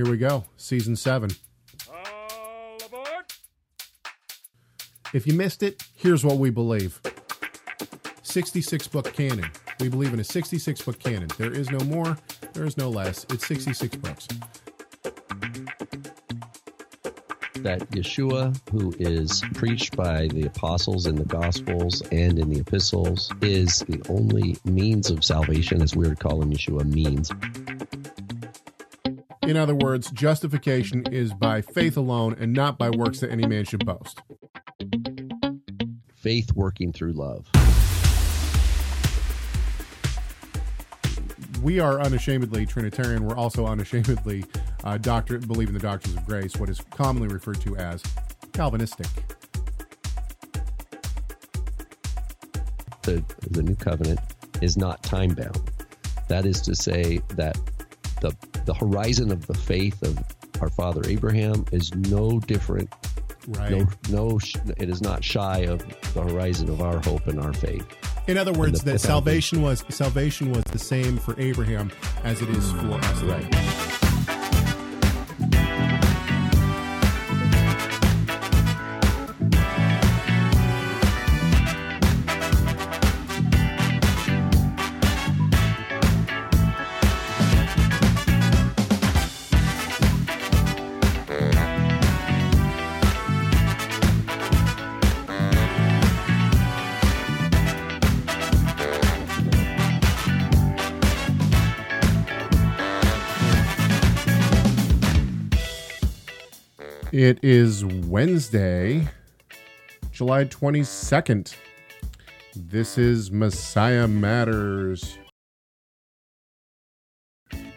Here we go. Season seven. All aboard! If you missed it, here's what we believe 66 book canon. We believe in a 66 book canon. There is no more, there is no less. It's 66 books. that Yeshua, who is preached by the apostles in the Gospels and in the epistles, is the only means of salvation, as we would call him Yeshua means. In other words, justification is by faith alone and not by works that any man should boast. Faith working through love. We are unashamedly Trinitarian. We're also unashamedly uh, doctor, believe in the doctrines of grace, what is commonly referred to as Calvinistic. The, the new covenant is not time bound. That is to say that the, the horizon of the faith of our father Abraham is no different Right. no, no, it is not shy of the horizon of our hope and our faith. In other words, the- that salvation was salvation was the same for Abraham as it is for us. Right. It is Wednesday, July 22nd. This is Messiah Matters.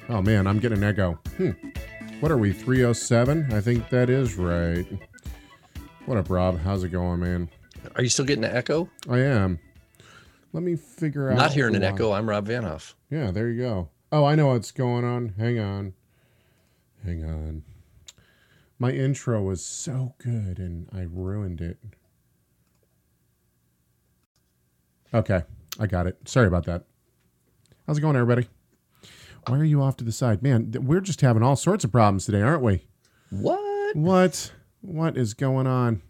Oh man, I'm getting an echo. Hmm. What are we, 307? I think that is right. What up, Rob? How's it going, man? Are you still getting an echo? I am. Let me figure out. Not hearing an echo. I'm Rob Vanhoff. Yeah, there you go. Oh, I know what's going on. Hang on. Hang on. My intro was so good and I ruined it. Okay, I got it. Sorry about that. How's it going, everybody? Why are you off to the side? Man, we're just having all sorts of problems today, aren't we? What? What? What is going on?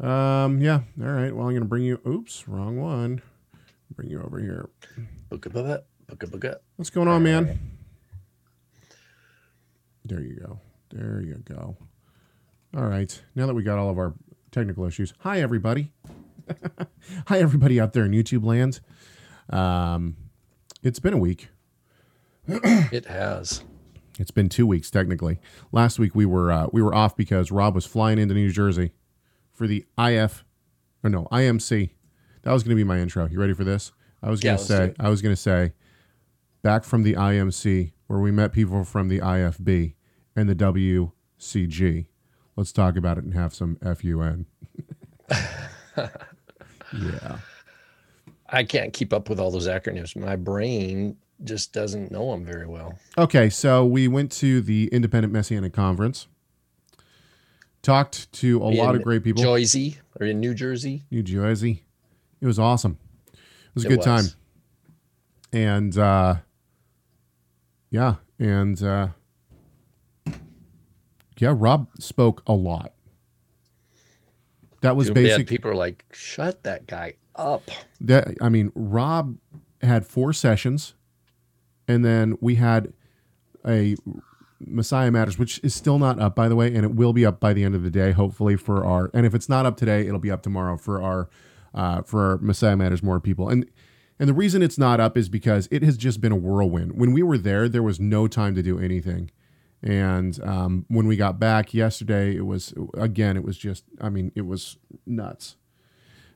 Um, yeah. All right. Well, I'm going to bring you. Oops, wrong one. Bring you over here. Booka booka, booka booka. What's going on, man? There you go. There you go. All right. Now that we got all of our technical issues, hi everybody. hi everybody out there in YouTube land. Um, it's been a week. It has. It's been two weeks technically. Last week we were uh, we were off because Rob was flying into New Jersey for the IF or no IMC. That was going to be my intro. You ready for this? I was going to let's say. I was going to say back from the IMC where we met people from the IFB and the WCG. Let's talk about it and have some FUN. yeah. I can't keep up with all those acronyms. My brain just doesn't know them very well. Okay, so we went to the Independent Messianic Conference. Talked to a lot of great people. Jersey or in New Jersey. New Jersey. It was awesome. It was a It good was. time. And uh yeah, and uh yeah, Rob spoke a lot. That was bad people are like, shut that guy up. that I mean, Rob had four sessions and then we had a Messiah Matters, which is still not up, by the way, and it will be up by the end of the day, hopefully for our. And if it's not up today, it'll be up tomorrow for our uh, for our Messiah Matters more people. And and the reason it's not up is because it has just been a whirlwind. When we were there, there was no time to do anything, and um, when we got back yesterday, it was again, it was just. I mean, it was nuts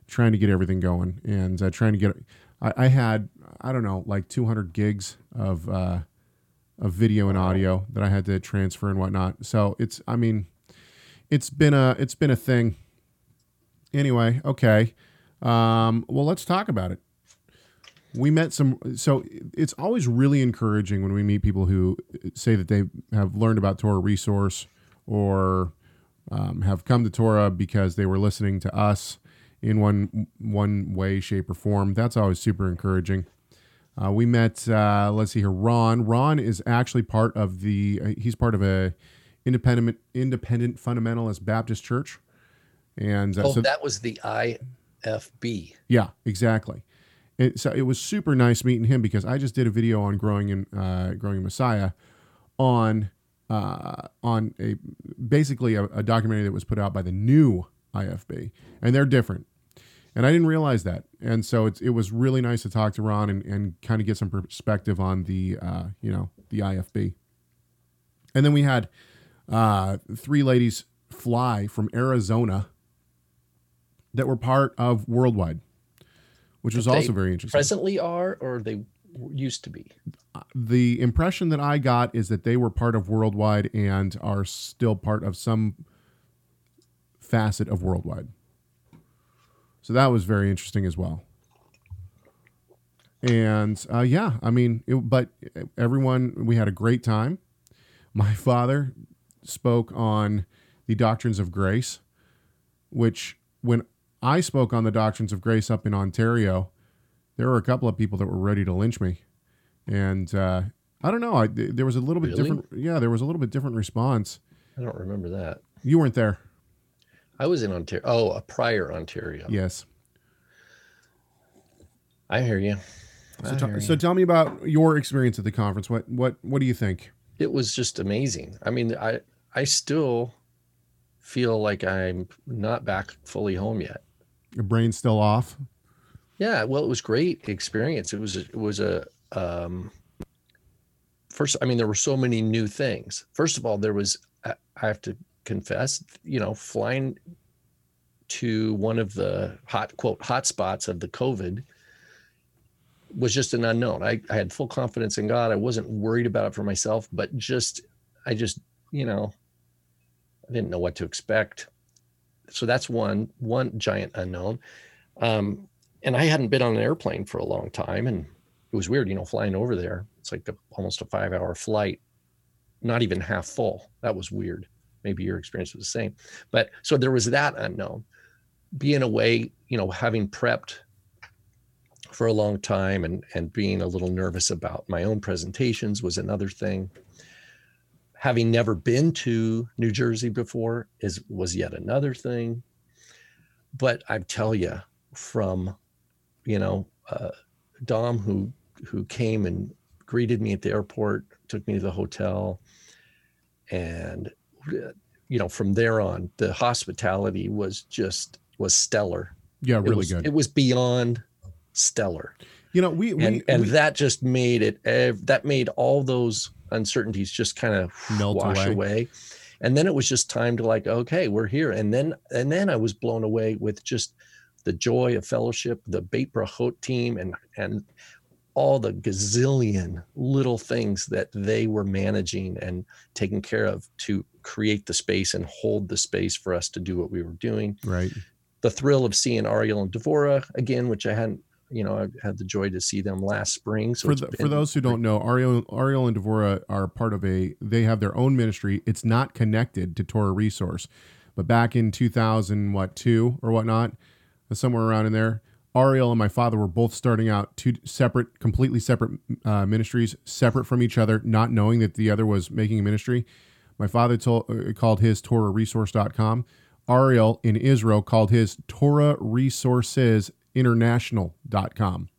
trying to get everything going and uh, trying to get. I, I had I don't know like 200 gigs of uh, of video and audio that I had to transfer and whatnot. So it's I mean, it's been a it's been a thing. Anyway, okay. Um, well, let's talk about it. We met some. So it's always really encouraging when we meet people who say that they have learned about Torah Resource or um, have come to Torah because they were listening to us in one one way, shape, or form. That's always super encouraging. Uh, we met. Uh, let's see here. Ron. Ron is actually part of the. Uh, he's part of a independent independent fundamentalist Baptist church, and uh, Oh, so that was the IFB. yeah, exactly. It, so it was super nice meeting him because I just did a video on growing in uh, growing in Messiah on uh, on a basically a, a documentary that was put out by the new IFB, and they're different. And I didn't realize that, and so it's, it was really nice to talk to Ron and, and kind of get some perspective on the uh, you know the IFB. And then we had uh, three ladies fly from Arizona that were part of Worldwide, which was also very interesting. Presently are or they used to be. the impression that I got is that they were part of Worldwide and are still part of some facet of Worldwide. So that was very interesting as well. And uh, yeah, I mean, it, but everyone, we had a great time. My father spoke on the doctrines of grace, which when I spoke on the doctrines of grace up in Ontario, there were a couple of people that were ready to lynch me and uh, I don't know. I there was a little bit Really? different. Yeah, there was a little bit different response. I don't remember that. You weren't there. I was in Ontario. Oh, a prior Ontario. Yes. I hear you. So, I t- hear so you. tell me about your experience at the conference. What what what do you think? it was just amazing. I mean, I I still feel like I'm not back fully home yet. Your brain's still off. Yeah, well, it was great experience. It was it was a um, first. I mean, there were so many new things. First of all, there was I I have to confess, you know, flying to one of the hot quote hot spots of the COVID was just an unknown. I, I had full confidence in God. I wasn't worried about it for myself, but just I just you know I didn't know what to expect. So that's one one giant unknown. Um, and I hadn't been on an airplane for a long time, and it was weird, you know, flying over there. It's like a, almost a five-hour flight, not even half full. That was weird. Maybe your experience was the same, but so there was that unknown. Being away, you know, having prepped for a long time and and being a little nervous about my own presentations was another thing. Having never been to New Jersey before is was yet another thing. But I tell you, from you know uh, Dom who who came and greeted me at the airport, took me to the hotel, and you know from there on the hospitality was just was stellar. Yeah, It really was- good. It was beyond stellar, you know, we we, and and we- that just made it. That made all those uncertainties just kind of Melt wash away. away. And then it was just time to like, okay, we're here. And then and then I was blown away with just the joy of fellowship, the Beit Brachot team, and and all the gazillion little things that they were managing and taking care of to create the space and hold the space for us to do what we were doing. right. The thrill of seeing Ariel and Devora again, which I hadn't, you know, I had the joy to see them last spring. So for the, for those who don't know, Ariel Ariel and Devora are part of a. They have their own ministry. It's not connected to Torah Resource, but back in two thousand what two or whatnot, somewhere around in there, Ariel and my father were both starting out two separate, completely separate uh, ministries, separate from each other, not knowing that the other was making a ministry. My father told uh, called his TorahResource.com. Ariel in Israel called his Torah Resources International.com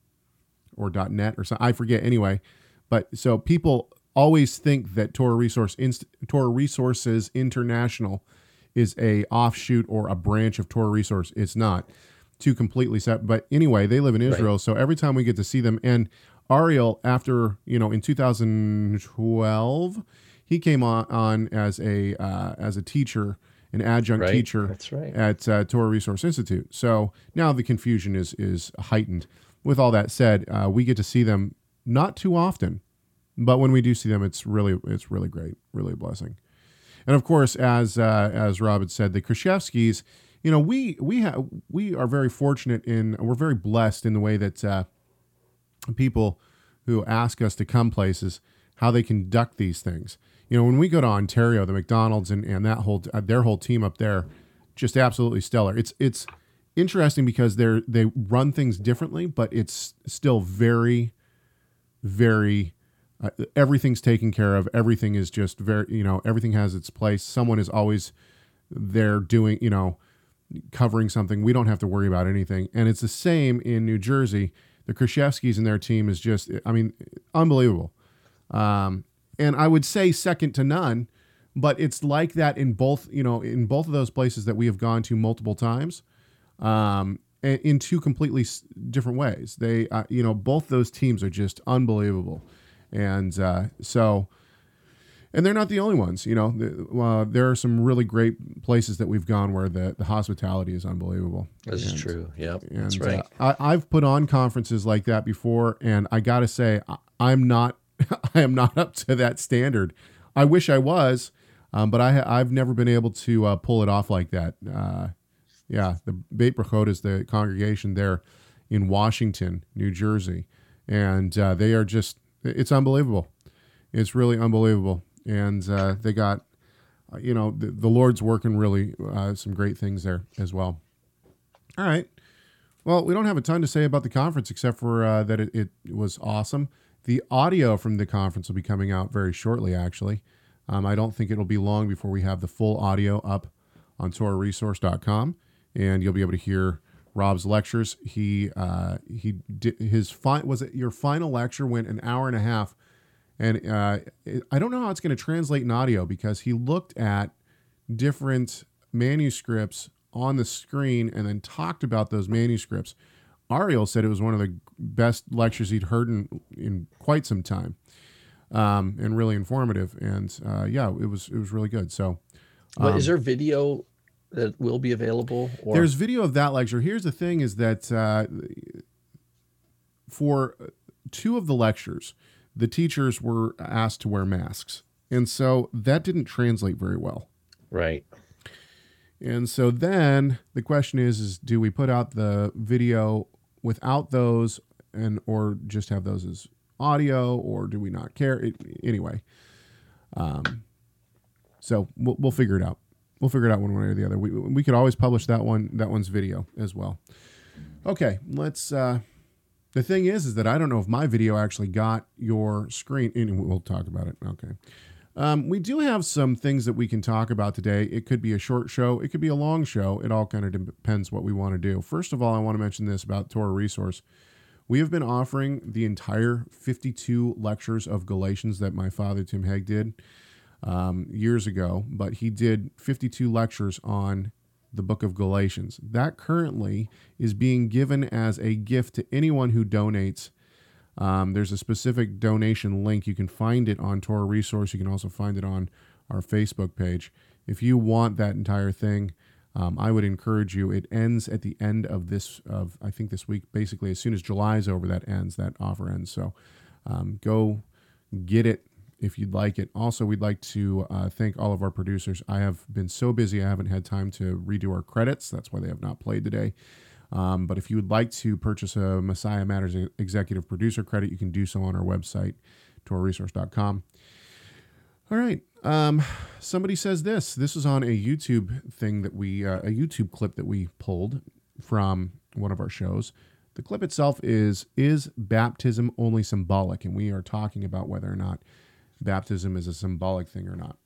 or .net or something. I forget anyway. But so people always think that Torah Resource Inst- Torah Resources International is a offshoot or a branch of Torah Resource. It's not. Two completely set. But anyway, they live in Israel, so every time we get to see them, and Ariel, after you know, in 2012, he came on, on as a uh, as a teacher, an adjunct Right, teacher that's right. at uh, Torah Resource Institute. So now the confusion is is heightened. With all that said, uh, we get to see them not too often, but when we do see them, it's really it's really great, really a blessing. And of course, as uh, as Rob had said, the Krzyzewskis, you know, we we have we are very fortunate in we're very blessed in the way that uh, people who ask us to come places how they conduct these things. You know, when we go to Ontario, the McDonald's and, and that whole uh, their whole team up there, just absolutely stellar. It's it's interesting because they're they run things differently, but it's still very very uh, everything's taken care of. Everything is just very you know everything has its place. Someone is always there doing you know covering something. We don't have to worry about anything. And it's the same in New Jersey. The Krzyzewskis and their team is just I mean unbelievable. Um, and I would say second to none. But it's like that in both, you know, in both of those places that we have gone to multiple times, um, in in two completely different ways. They, uh, you know, both those teams are just unbelievable, and uh, so, and they're not the only ones. You know, uh, there are some really great places that we've gone where the the hospitality is unbelievable. This is And- true. Yep. and, That's right. uh, I, I've put on conferences like that before, and I got to say, I, I'm not, I am not up to that standard. I wish I was, um, but I I've never been able to uh, pull it off like that. Uh, yeah, the Beit Brachot is the congregation there in Washington, New Jersey, and uh, they are just, it's unbelievable. It's really unbelievable, and uh, they got, uh, you know, the, the Lord's working really uh, some great things there as well. All right. Well, we don't have a ton to say about the conference except for that it, it was awesome. The audio from the conference will be coming out very shortly, actually. Um, I don't think it'll be long before we have the full audio up on TorahResource.com, and you'll be able to hear Rob's lectures. He uh, he did his fi- was it your final lecture went an hour and a half, and uh, I don't know how it's going to translate in audio because he looked at different manuscripts on the screen and then talked about those manuscripts. Ariel said it was one of the best lectures he'd heard in, in quite some time, um, and really informative. And uh, yeah, it was it was really good. So But is there video that will be available? Or Um, there's video of that lecture. Here's the thing: is that uh, for two of the lectures, the teachers were asked to wear masks, and so that didn't translate very well. right. And so then the question is is do we put out the video without those and or just have those as audio or do we not care it, anyway um so we'll, we'll figure it out we'll figure it out one way or the other we, we could always publish that one that one's video as well okay let's uh the thing is is that i don't know if my video actually got your screen and we'll talk about it okay um, we do have some things that we can talk about today. It could be a short show, it could be a long show. It all kind of depends what we want to do. First of all, I want to mention this about Torah Resource. We have been offering the entire 52 lectures of Galatians that my father Tim Hegg did um, years ago, but he did 52 lectures on the book of Galatians. That currently is being given as a gift to anyone who donates um, there's a specific donation link. You can find it on Torah Resource. You can also find it on our Facebook page. If you want that entire thing, um, I would encourage you. It ends at the end of this of I think this week. Basically, as soon as July is over, that ends. That offer ends. So um, go get it if you'd like it. Also, we'd like to uh, thank all of our producers. I have been so busy, I haven't had time to redo our credits. That's why they have not played today. Um, but if you would like to purchase a Messiah Matters executive producer credit, you can do so on our website, torahresource.com. All right. Um, somebody says this. This is on a YouTube thing that we, uh, a YouTube clip that we pulled from one of our shows. The clip itself is Is baptism only symbolic? And we are talking about whether or not baptism is a symbolic thing or not.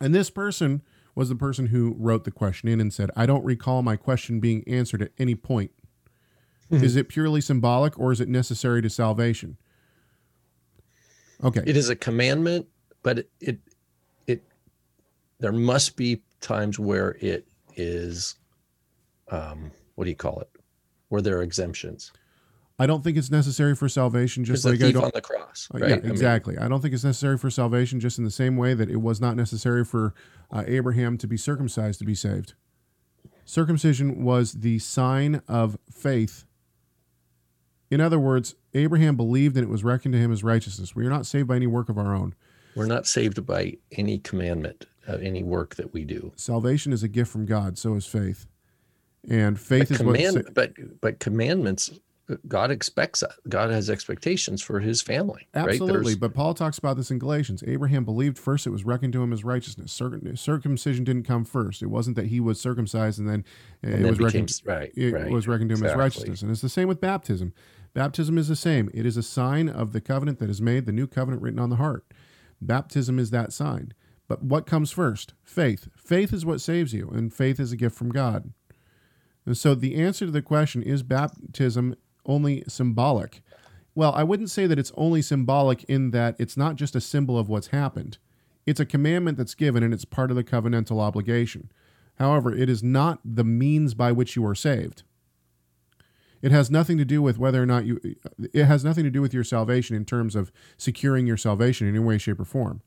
And this person was the person who wrote the question in and said, I don't recall my question being answered at any point. Is it purely symbolic or is it necessary to salvation? Okay. It is a commandment, but it, it it there must be times where it is um what do you call it? Where there are exemptions. I don't think it's necessary for salvation, Just like I don't. on the cross. Uh, Right. Yeah, I mean, exactly. I don't think it's necessary for salvation, just in the same way that it was not necessary for uh, Abraham to be circumcised to be saved. Circumcision was the sign of faith. In other words, Abraham believed and it was reckoned to him as righteousness. We are not saved by any work of our own. We're not saved by any commandment, uh, any work that we do. Salvation is a gift from God, so is faith. And faith But is what command, sa- but but commandments, uh, God expects God has expectations for His family. Absolutely, Right? But Paul talks about this in Galatians. Abraham believed first; it was reckoned to him as righteousness. Circum- circumcision didn't come first. It wasn't that he was circumcised and then uh, and it then was became reckoned. right. It right. was reckoned to him as righteousness, and it's the same with baptism. Baptism is the same. It is a sign of the covenant that is made, the new covenant written on the heart. Baptism is that sign. But what comes first? Faith. Faith is what saves you, and faith is a gift from God. And so the answer to the question is baptism only symbolic? Well, I wouldn't say that it's only symbolic in that it's not just a symbol of what's happened. It's a commandment that's given and it's part of the covenantal obligation. However, it is not the means by which you are saved. It has nothing to do with whether or not you, it has nothing to do with your salvation in terms of securing your salvation in any way, shape, or form.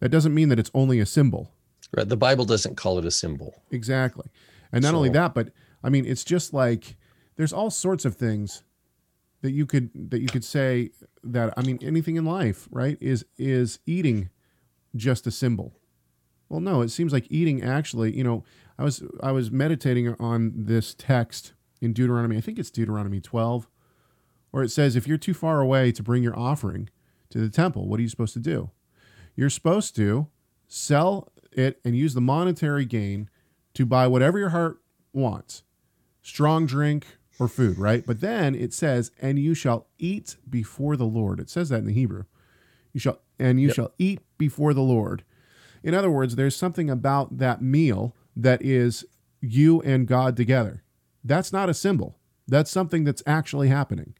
That doesn't mean that it's only a symbol. Right. The Bible doesn't call it a symbol. Exactly. And not only that, but I mean, it's just like there's all sorts of things that you could that you could say that I mean anything in life, right? Is is eating just a symbol? Well, no, it seems like eating actually, you know, I was I was meditating on this text in Deuteronomy. I think it's Deuteronomy 12, where it says if you're too far away to bring your offering to the temple, what are you supposed to do? You're supposed to sell it and use the monetary gain to buy whatever your heart wants strong drink or food, right? But then it says, and you shall eat before the Lord. It says that in the Hebrew. You shall, and you Yep. shall eat before the Lord. In other words, there's something about that meal that is you and God together. That's not a symbol. That's something that's actually happening.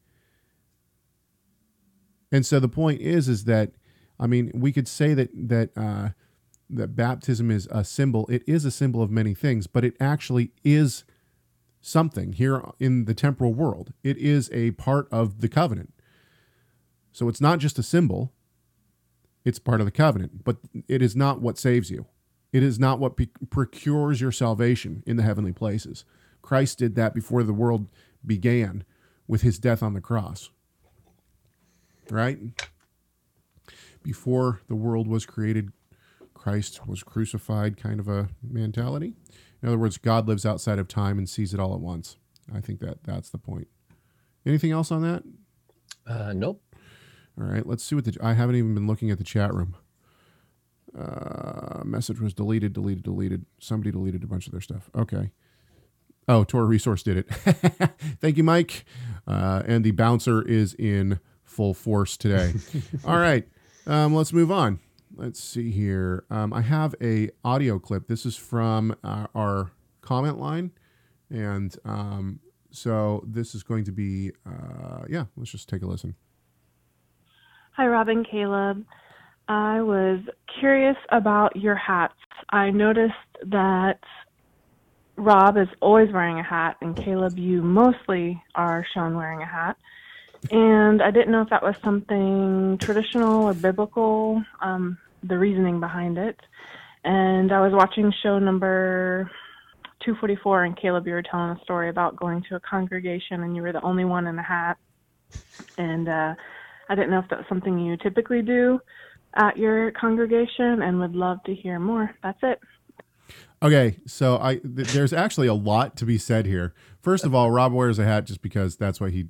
And so the point is, is that, I mean, we could say that that uh, that baptism is a symbol. It is a symbol of many things, but it actually is something here in the temporal world. It is a part of the covenant. So it's not just a symbol. It's part of the covenant, but it is not what saves you. It is not what procures your salvation in the heavenly places. Christ did that before the world began with his death on the cross. Right? Before the world was created, Christ was crucified, kind of a mentality. In other words, God lives outside of time and sees it all at once. I think that that's the point. Anything else on that? Uh, nope. All right, let's see what the. I haven't even been looking at the chat room. Uh, message was deleted, deleted, deleted. Somebody deleted a bunch of their stuff. Okay. Oh, Torah Resource did it. Thank you, Mike. Uh, and the bouncer is in full force today. All right, um, let's move on. Let's see here. Um, I have a audio clip. This is from uh, our comment line, and um, so this is going to be. Uh, yeah, let's just take a listen. Hi, Robin, Caleb. I was curious about your hats. I noticed that Rob is always wearing a hat, and Caleb, you mostly are shown wearing a hat. And I didn't know if that was something traditional or biblical, um, the reasoning behind it. And I was watching show number 244, and Caleb, you were telling a story about going to a congregation, and you were the only one in a hat. And uh, I didn't know if that was something you typically do at your congregation and would love to hear more. That's it. Okay, so I th- there's actually a lot to be said here. First of all, Rob wears a hat just because that's what he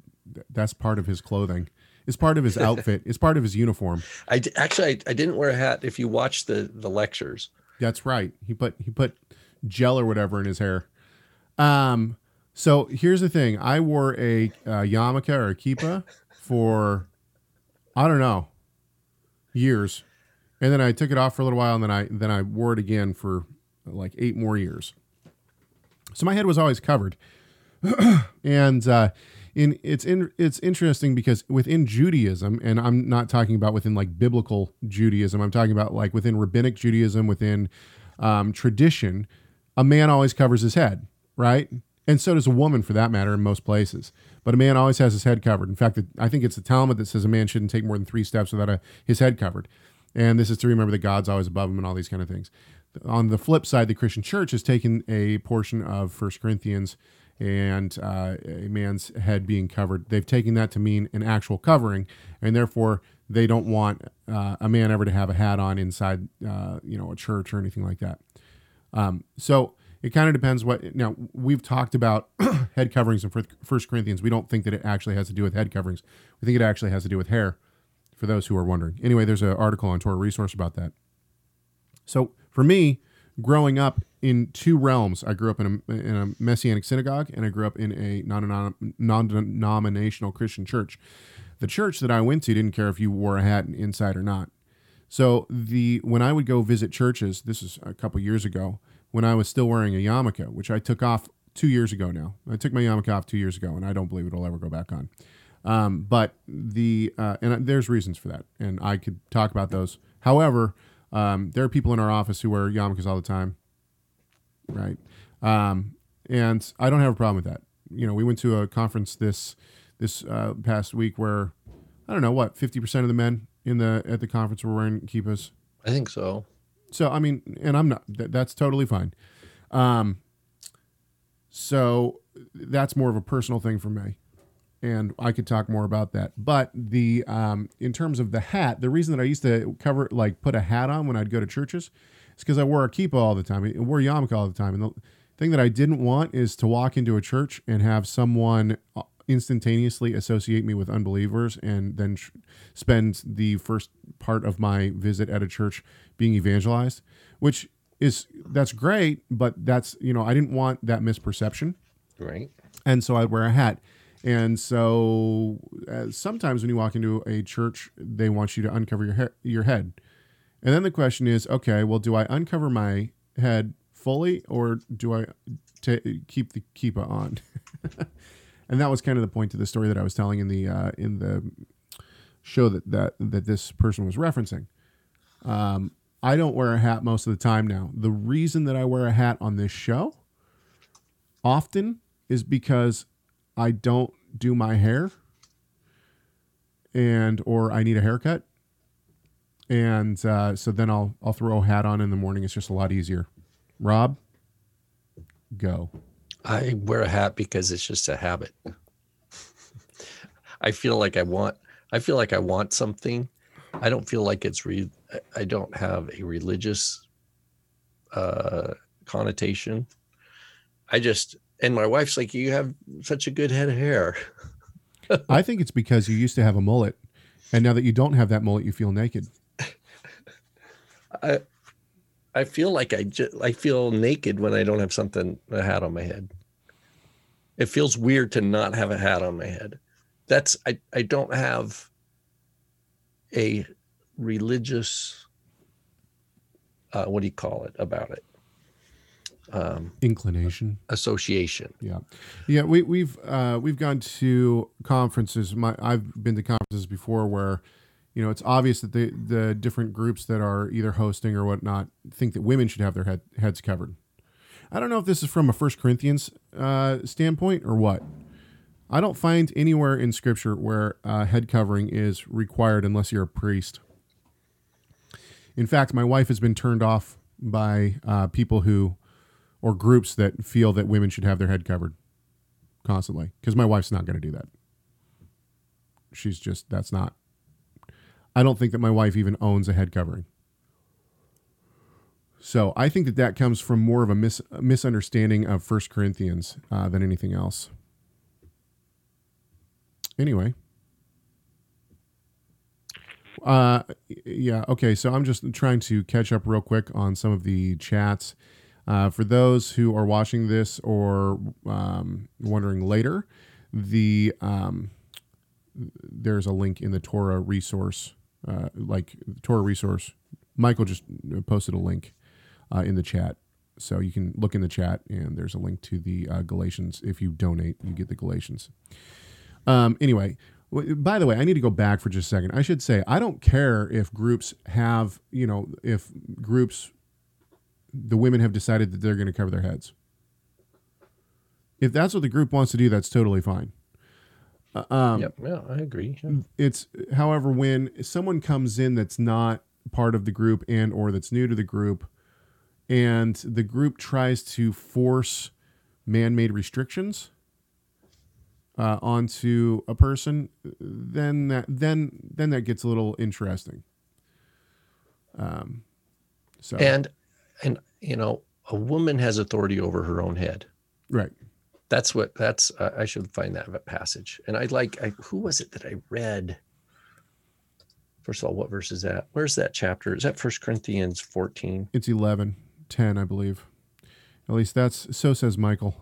that's part of his clothing. It's part of his outfit. It's part of his uniform. I d- actually I, I didn't wear a hat. If you watch the the lectures, That's right. He put he put gel or whatever in his hair. Um. So here's the thing. I wore a uh, yarmulke or a kippah for I don't know years, and then I took it off for a little while, and then I then I wore it again for like eight more years. So my head was always covered, and uh, in it's in it's interesting because within Judaism, and I'm not talking about within like biblical Judaism. I'm talking about like within rabbinic Judaism, within um, tradition, a man always covers his head, right? And so does a woman, for that matter, in most places. But a man always has his head covered. In fact, I think it's the Talmud that says a man shouldn't take more than three steps without a, his head covered. And this is to remember that God's always above him and all these kind of things. On the flip side, the Christian church has taken a portion of First Corinthians and uh, a man's head being covered. They've taken that to mean an actual covering, and therefore they don't want uh, a man ever to have a hat on inside, uh, you know, a church or anything like that. Um, so it kind of depends what. Now we've talked about head coverings in First Corinthians. We don't think that it actually has to do with head coverings. We think it actually has to do with hair. For those who are wondering, anyway, there's an article on Torah Resource about that. So for me, growing up in two realms. I grew up in a, in a Messianic synagogue and I grew up in a non denominational Christian church. The church that I went to didn't care if you wore a hat inside or not. So the when I would go visit churches, this is a couple years ago, when I was still wearing a yarmulke, which I took off two years ago now. I took my yarmulke off two years ago, and I don't believe it'll ever go back on. Um, but the uh, and there's reasons for that, and I could talk about those. However, um, there are people in our office who wear yarmulkes all the time, right? Um, and I don't have a problem with that. You know, we went to a conference this this uh, past week where I don't know what fifty percent of the men in the at the conference were wearing kippahs. I think so. So I mean, and I'm not. That, that's totally fine. Um, so that's more of a personal thing for me, and I could talk more about that. But the um, in terms of the hat, the reason that I used to cover like put a hat on when I'd go to churches is because I wore a kippah all the time. I wore yarmulke all the time, and the thing that I didn't want is to walk into a church and have someone uh, instantaneously associate me with unbelievers and then tr- spend the first part of my visit at a church being evangelized, which is that's great, but that's you know I didn't want that misperception, Right. and so I'd wear a hat. And so uh, sometimes when you walk into a church, they want you to uncover your he- your head, and then the question is, okay, well, do I uncover my head fully or do I t- keep the kippah on? and that was kind of the point of the story that I was telling in the uh, in the show that that that this person was referencing. Um, I don't wear a hat most of the time now. The reason that I wear a hat on this show often is because I don't do my hair and or I need a haircut. And uh, so then I'll I'll throw a hat on in the morning. It's just a lot easier. Rob, go. I wear a hat because it's just a habit. I feel like I want I feel like I want something. I don't feel like it's re I don't have a religious uh connotation. I just and my wife's like you have such a good head of hair. I think it's because you used to have a mullet, and now that you don't have that mullet, you feel naked. I I feel like I just I feel naked when I don't have something a hat on my head. It feels weird to not have a hat on my head. That's I I don't have a religious uh, what do you call it about it um, Inclination. association. Yeah, yeah. We, we've uh, we've gone to conferences. My I've been to conferences before where, you know, it's obvious that the the different groups that are either hosting or whatnot think that women should have their head, heads covered. I don't know if this is from a First Corinthians uh, standpoint or what. I don't find anywhere in Scripture where uh, head covering is required unless you're a priest. In fact, my wife has been turned off by uh, people who or groups that feel that women should have their head covered constantly. Because my wife's not going to do that. She's just that's not i don't think that my wife even owns a head covering. So i think that that comes from more of a mis- misunderstanding of first corinthians uh, than anything else. Anyway. Uh yeah okay so i'm just trying to catch up real quick on some of the chats uh, for those who are watching this or um, wondering later, the um, there's a link in the Torah resource, uh, like Torah resource. Michael just posted a link uh, in the chat, so you can look in the chat, and there's a link to the uh, Galatians. If you donate, you get the Galatians. Um, anyway, by the way, I need to go back for just a second. I should say I don't care if groups have, you know, if groups the women have decided that they're going to cover their heads. If that's what the group wants to do, that's totally fine. Uh, Um, yep, yeah, I agree. Yeah. It's, however, when someone comes in that's not part of the group and or that's new to the group, and the group tries to force man-made restrictions uh, onto a person, then that then then that gets a little interesting. Um, so And and you know, a woman has authority over her own head. right. That's what that's. Uh, I should find that passage. And I like. I, who was it that I read? First of all, what verse is that? Where's that chapter? Is that First Corinthians fourteen? It's 11. ten, I believe. At least that's so says Michael.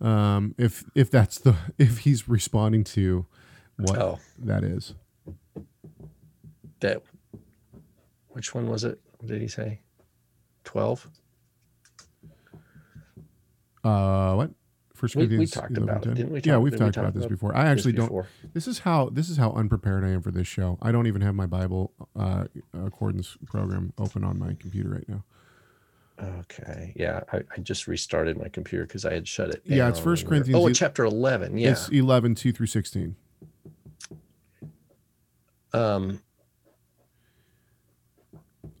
Um, if if that's the if he's responding to what Oh. that is. That which one was it? What did he say? Twelve. Uh, what? First We- we Corinthians talked 11, about it, 10? didn't we Yeah, we've we talked talk about this about before. I actually this don't. before? This is how this is how unprepared I am for this show. I don't even have my Bible uh, accordance program open on my computer right now. Okay. Yeah, I, I just restarted my computer because I had shut it. Yeah, it's First Corinthians Oh, chapter eleven. Yeah. It's 11, 2 through 16. Um.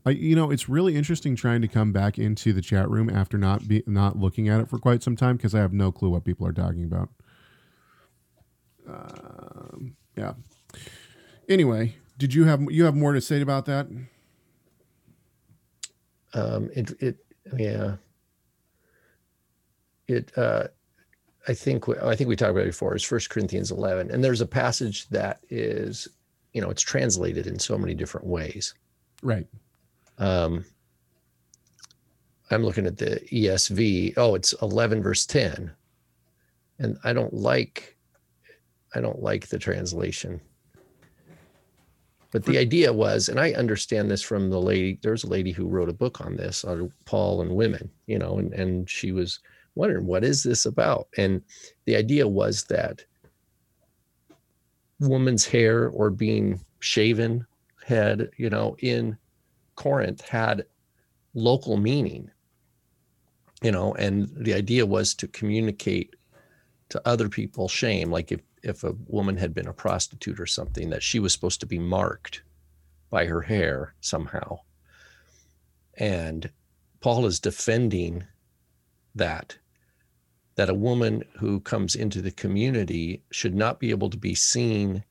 I, you know, it's really interesting trying to come back into the chat room after not be not looking at it for quite some time because I have no clue what people are talking about. Um, yeah. Anyway, did you have you have more to say about that? Um. It. It. Yeah. It. Uh. I think. we- I think we talked about it before. is First Corinthians eleven, and there's a passage that is, you know, it's translated in so many different ways. Right. Um, I'm looking at the ESV. Oh, it's 11 verse 10. And I don't like I don't like the translation. But the idea was, and I understand this from the lady, there's a lady who wrote a book on this, on Paul and women, you know, and, and she was wondering, what is this about? And the idea was that woman's hair or being shaven head, you know, in Corinth had local meaning, you know, and the idea was to communicate to other people shame. Like if, if a woman had been a prostitute or something, that she was supposed to be marked by her hair somehow. And Paul is defending that, that a woman who comes into the community should not be able to be seen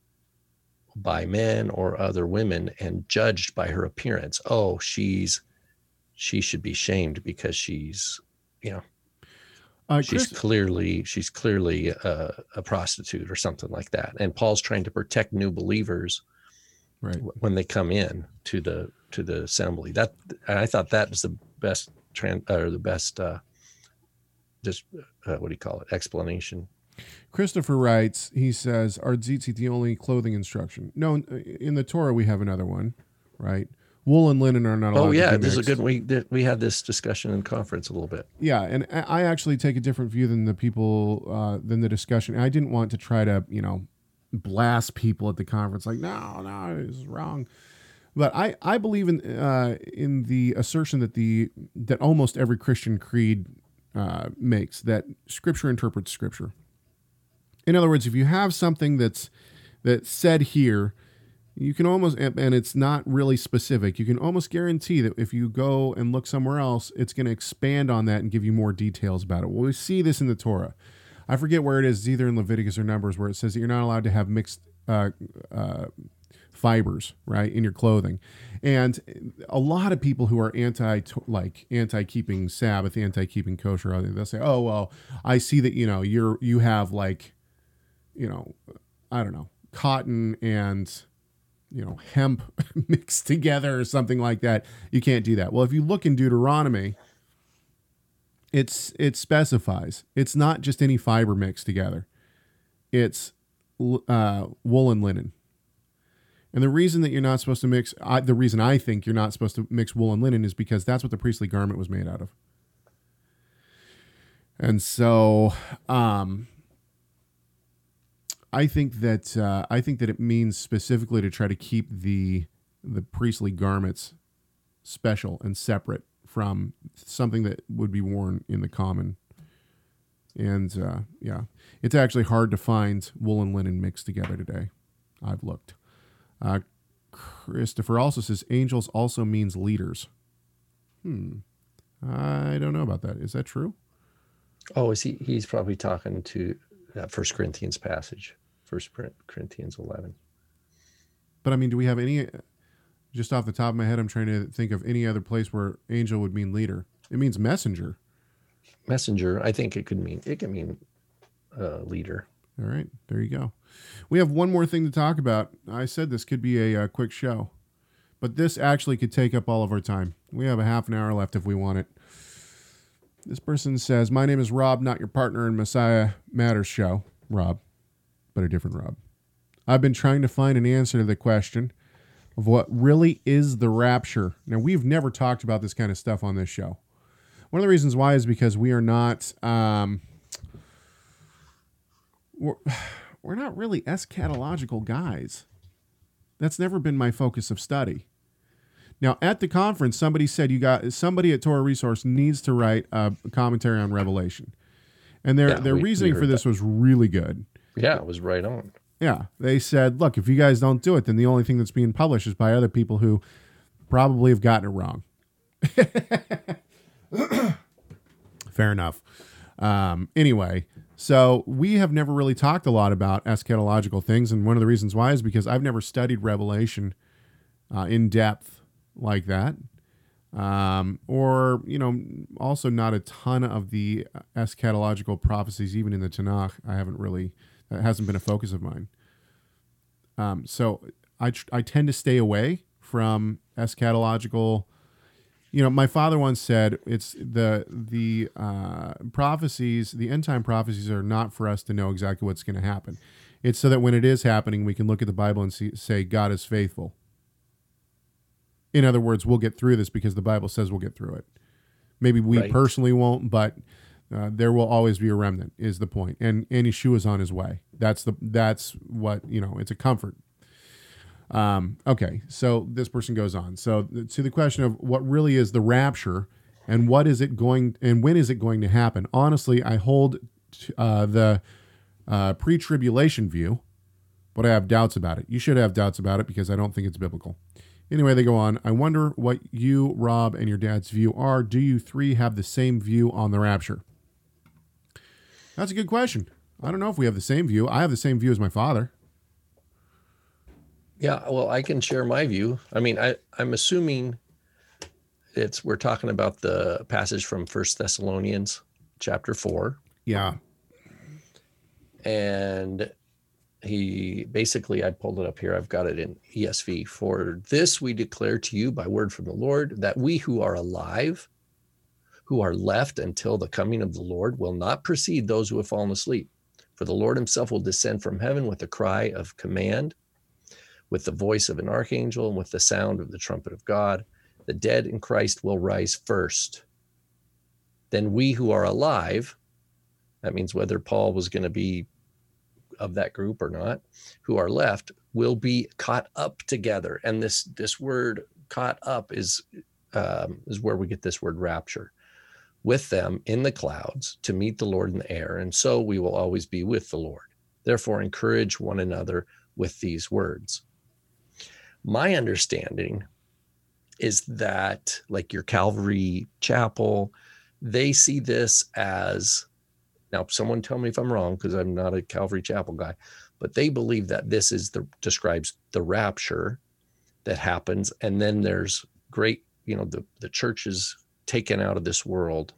by men or other women and judged by her appearance. Oh, she's she should be shamed because she's you know Uh, she's Chris, clearly she's clearly a, a prostitute or something like that. And Paul's trying to protect new believers right. when they come in to the to the assembly. That and I thought that was the best tran or the best uh, just uh, what do you call it explanation. Christopher writes, he says, Are tzitzit the only clothing instruction? No, in the Torah we have another one, right? Wool and linen are not allowed Oh yeah, this is a good. We we had this discussion in conference a little bit. Yeah, and I I actually take a different view than the people uh, than the discussion. I didn't want to try to you know blast people at the conference like no no it's wrong, but I I believe in uh, in the assertion that the that almost every Christian creed uh, makes that Scripture interprets Scripture. In other words, if you have something that's that's said here you can almost and and it's not really specific you can almost guarantee that if you go and look somewhere else it's going to expand on that and give you more details about it. Well we see this in the torah. I forget where it is it's either in leviticus or numbers where it says that you're not allowed to have mixed uh, uh, fibers right in your clothing. And a lot of people who are anti like anti keeping sabbath anti keeping kosher they'll say oh well i see that you know you're you have like you know i don't know cotton and you know hemp mixed together or something like that you can't do that. Well if you look in deuteronomy it's it specifies it's not just any fiber mixed together. It's uh, wool and linen. And the reason that you're not supposed to mix I, the reason i think you're not supposed to mix wool and linen is because that's what the priestly garment was made out of. And so um I think that uh, I think that it means specifically to try to keep the the priestly garments special and separate from something that would be worn in the common. And uh, yeah, it's actually hard to find wool and linen mixed together today. I've looked. Uh, Christopher also says angels also means leaders. Hmm. I don't know about that. Is that true? Oh, is he? He's probably talking to that First Corinthians passage, First Corinthians eleven. But I mean, do we have any? Just off the top of my head, I'm trying to think of any other place where angel would mean leader. It means messenger. Messenger. I think it could mean it can mean uh, leader. All right, there you go. We have one more thing to talk about. I said this could be a, uh quick show, but this actually could take up all of our time. We have a half an hour left if we want it. This person says, My name is Rob, not your partner in Messiah Matters show. Rob, but a different Rob. I've been trying to find an answer to the question of what really is the rapture. Now, we've never talked about this kind of stuff on this show. One of the reasons why is because we are not. Um, we're, we're not really eschatological guys. That's never been my focus of study. Now, at the conference, somebody said you got somebody at Torah Resource needs to write a commentary on Revelation, and their Yeah, their we- we reasoning for heard this was really good. Yeah, it was right on. Yeah, they said, look, if you guys don't do it, then the only thing that's being published is by other people who probably have gotten it wrong. Fair enough. Um, anyway, so we have never really talked a lot about eschatological things, and one of the reasons why is because I've never studied Revelation uh, in depth like that, um, or you know, also not a ton of the eschatological prophecies, even in the Tanakh. I haven't really that hasn't been a focus of mine. Um, so I tr- I tend to stay away from eschatological. You know, my father once said it's the the uh, prophecies, the end time prophecies, are not for us to know exactly what's going to happen. It's so that when it is happening, we can look at the Bible and see, say God is faithful. In other words, we'll get through this because the Bible says we'll get through it. Maybe we Right. personally won't, but uh, there will always be a remnant. Is the point? And and Yeshua's on his way. That's the that's what you know. It's a comfort. Um, okay, so this person goes on. So to the question of what really is the rapture, and what is it going, and when is it going to happen? Honestly, I hold uh, the uh, pre-tribulation view, but I have doubts about it. You should have doubts about it because I don't think it's biblical. Anyway, they go on. I wonder what you, Rob, and your dad's view are. Do you three have the same view on the rapture? That's a good question. I don't know if we have the same view. I have the same view as my father. Yeah, well, I can share my view. I mean, I I'm assuming it's we're talking about the passage from First Thessalonians chapter 4 Yeah. and he basically I pulled it up here. I've got it in ESV. For this we declare to you by word from the Lord that we who are alive who are left until the coming of the Lord will not precede those who have fallen asleep. For the Lord himself will descend from heaven with a cry of command, with the voice of an archangel, and with the sound of the trumpet of God. The dead in Christ will rise first. Then we who are alive, that means whether Paul was going to be of that group or not, who are left, will be caught up together. And this this word "caught up" is um, is where we get this word rapture with them in the clouds to meet the Lord in the air. And so we will always be with the Lord. Therefore, encourage one another with these words. My understanding is that, like your Calvary Chapel, they see this as now, someone tell me if I'm wrong because I'm not a Calvary Chapel guy, but they believe that this is the describes the rapture that happens, and then there's great, you know, the the church is taken out of this world,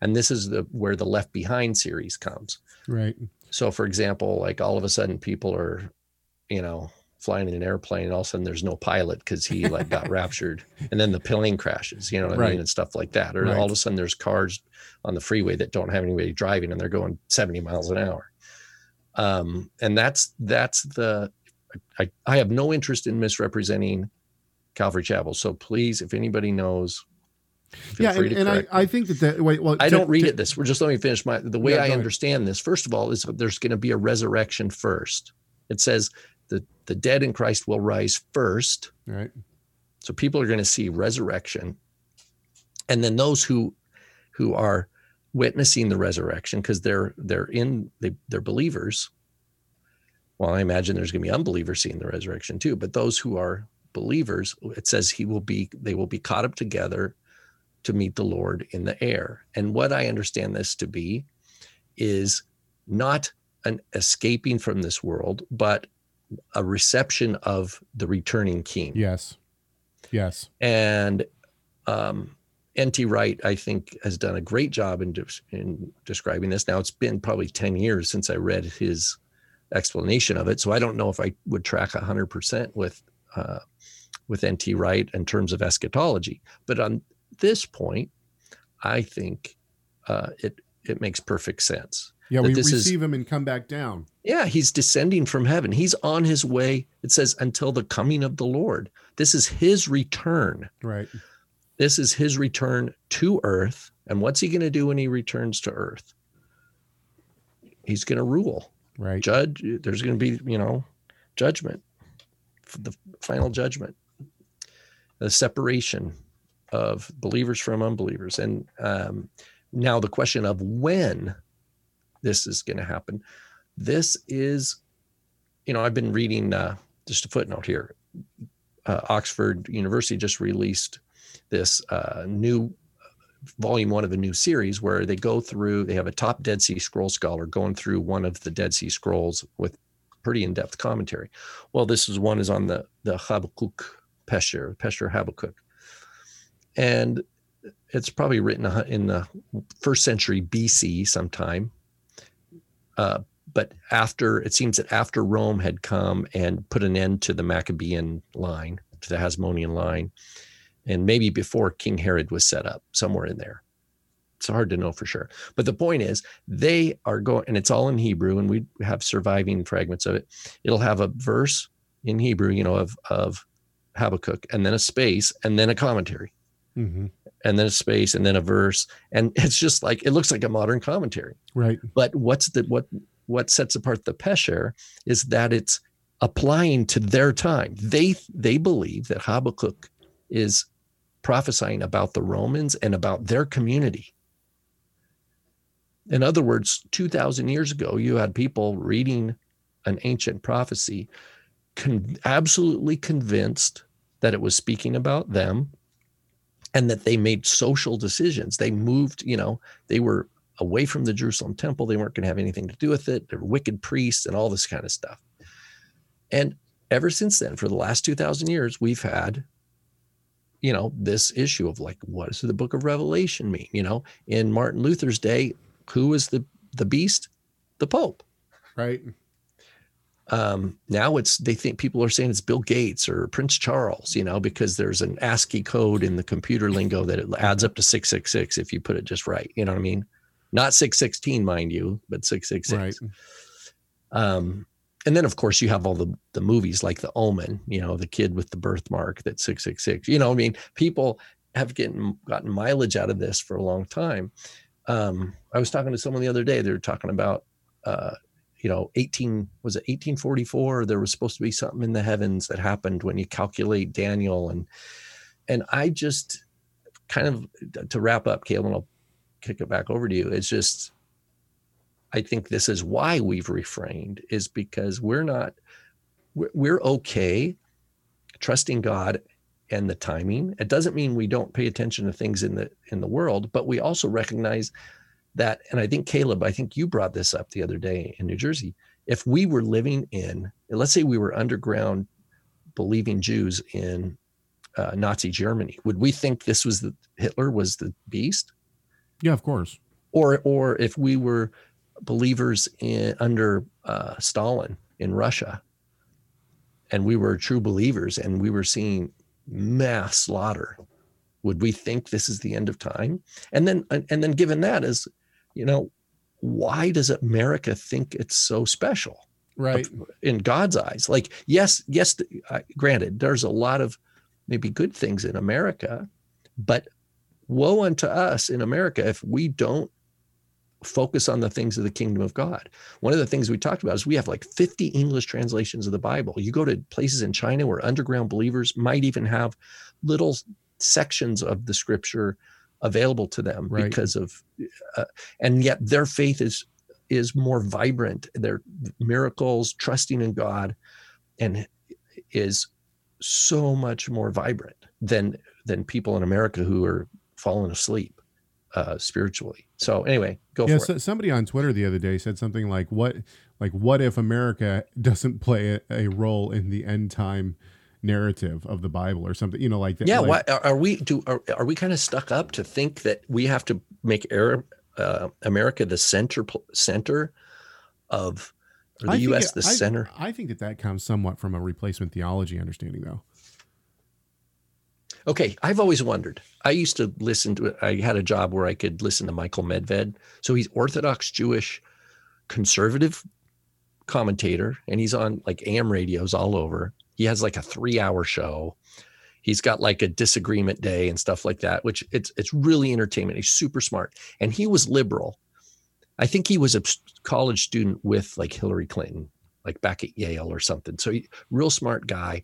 and this is the where the Left Behind series comes. Right. So, for example, like all of a sudden people are, you know, flying in an airplane, and all of a sudden there's no pilot because he like got raptured, and then the plane crashes, you know what I mean, and stuff like that. Or Right. all of a sudden there's cars on the freeway that don't have anybody driving, and they're going 70 miles an hour. Um, and that's that's the I, I have no interest in misrepresenting Calvary Chapel. So please, if anybody knows, feel yeah, and, and I. I think that the wait, well, I to- don't read to- it this. We're just let me finish my the way Yeah, I ahead. understand this. First of all, is there's going to be a resurrection first. It says the the dead in Christ will rise first. Right. So people are going to see resurrection, and then those who who are witnessing the resurrection because they're they're in they, they're believers. Well, I imagine there's going to be unbelievers seeing the resurrection too. But those who are believers, it says he will be they will be caught up together to meet the Lord in the air. And what I understand this to be is not an escaping from this world, but a reception of the returning king. Yes. Yes. And um, N.T. Wright, I think, has done a great job in, des- in describing this. Now, it's been probably 10 years since I read his explanation of it. So I don't know if I would track 100% with uh, with N.T. Wright in terms of eschatology. But on this point, I think uh, it it makes perfect sense. Yeah, we this is- receive him and come back down. Yeah, he's descending from heaven. He's on his way. It says until the coming of the Lord. This is his return. Right. This is his return to earth. And what's he going to do when he returns to earth? He's going to rule. Right. Judge, there's going to be, you know, judgment, the final judgment, the separation of believers from unbelievers. And um, now the question of when this is going to happen. This is, you know, I've been reading uh, just a footnote here. Uh, Oxford University just released this uh, new volume one of a new series where they go through, they have a top Dead Sea Scroll scholar going through one of the Dead Sea Scrolls with pretty in-depth commentary. Well, this is one is on the the Habakkuk Pesher, Pesher Habakkuk. And it's probably written in the first century BC sometime. Uh, but after it seems that after Rome had come and put an end to the Maccabean line, to the Hasmonean line, and maybe before King Herod was set up, somewhere in there. It's hard to know for sure. But the point is, they are going, and it's all in Hebrew, and we have surviving fragments of it. It'll have a verse in Hebrew, you know, of of Habakkuk, and then a space, and then a commentary hmm and then a space and then a verse and it's just like it looks like a modern commentary. Right. but what's the what what sets apart the pesher is that it's applying to their time. They they believe that habakkuk is prophesying about the romans and about their community. In other words 2000 years ago you had people reading an ancient prophecy con- absolutely convinced that it was speaking about them and that they made social decisions. They moved, you know, they were away from the Jerusalem temple. They weren't going to have anything to do with it. They were wicked priests and all this kind of stuff. And ever since then, for the last 2,000 years, we've had, you know, this issue of like, what does the book of Revelation mean? You know, in Martin Luther's day, who was the, the beast? The Pope Right. Um, now it's they think people are saying it's Bill Gates or Prince Charles, you know, because there's an ASCII code in the computer lingo that it adds up to six six six if you put it just right. You know what I mean? Not six sixteen, mind you, but six six Right. Um, and then of course you have all the the movies like The Omen, you know, the kid with the birthmark that six six six. You know, I mean, people have getting gotten mileage out of this for a long time. Um, I was talking to someone the other day. They were talking about uh, you know 18 was it 1844 there was supposed to be something in the heavens that happened when you calculate daniel and and i just kind of to wrap up caleb i'll kick it back over to you it's just i think this is why we've refrained is because we're not we're okay trusting god and the timing. It doesn't mean we don't pay attention to things in the in the world but we also recognize that and i think caleb i think you brought this up the other day in new jersey. If we were living in let's say we were underground believing jews in uh, nazi germany would we think this was the hitler was the beast? Yeah, of course. or or if we were believers in under uh, stalin in russia and we were true believers and we were seeing mass slaughter would we think this is the end of time? And then and then given that is you know why does america think it's so special? Right. in god's eyes like yes yes granted there's a lot of maybe good things in america but woe unto us in america if we don't focus on the things of the kingdom of god. One of the things we talked about is we have like 50 english translations of the bible. You go to places in china where underground believers might even have little sections of the scripture available to them Right. because of uh, and yet their faith is is more vibrant. Their miracles trusting in god and is so much more vibrant than than people in america who are falling asleep uh spiritually. So anyway go yeah, for so, it somebody on Twitter the other day said something like, "What, like, what if America doesn't play a, a role in the end time narrative of the Bible or something?" You know, like that. yeah like, why are we do are, are we kind of stuck up to think that we have to make Arab, uh, america the center center of or the I us it- the I- center I think that that comes somewhat from a replacement theology understanding, though. Okay, I've always wondered. I used to listen to. I had a job where I could listen to Michael Medved. So he's Orthodox Jewish conservative commentator and he's on like AM radios all over. He has like a 3-hour show. He's got like a disagreement day and stuff like that, which it's it's really entertainment. He's super smart. And he was liberal. I think he was a college student with like Hillary Clinton, like back at Yale or something. So he, real smart guy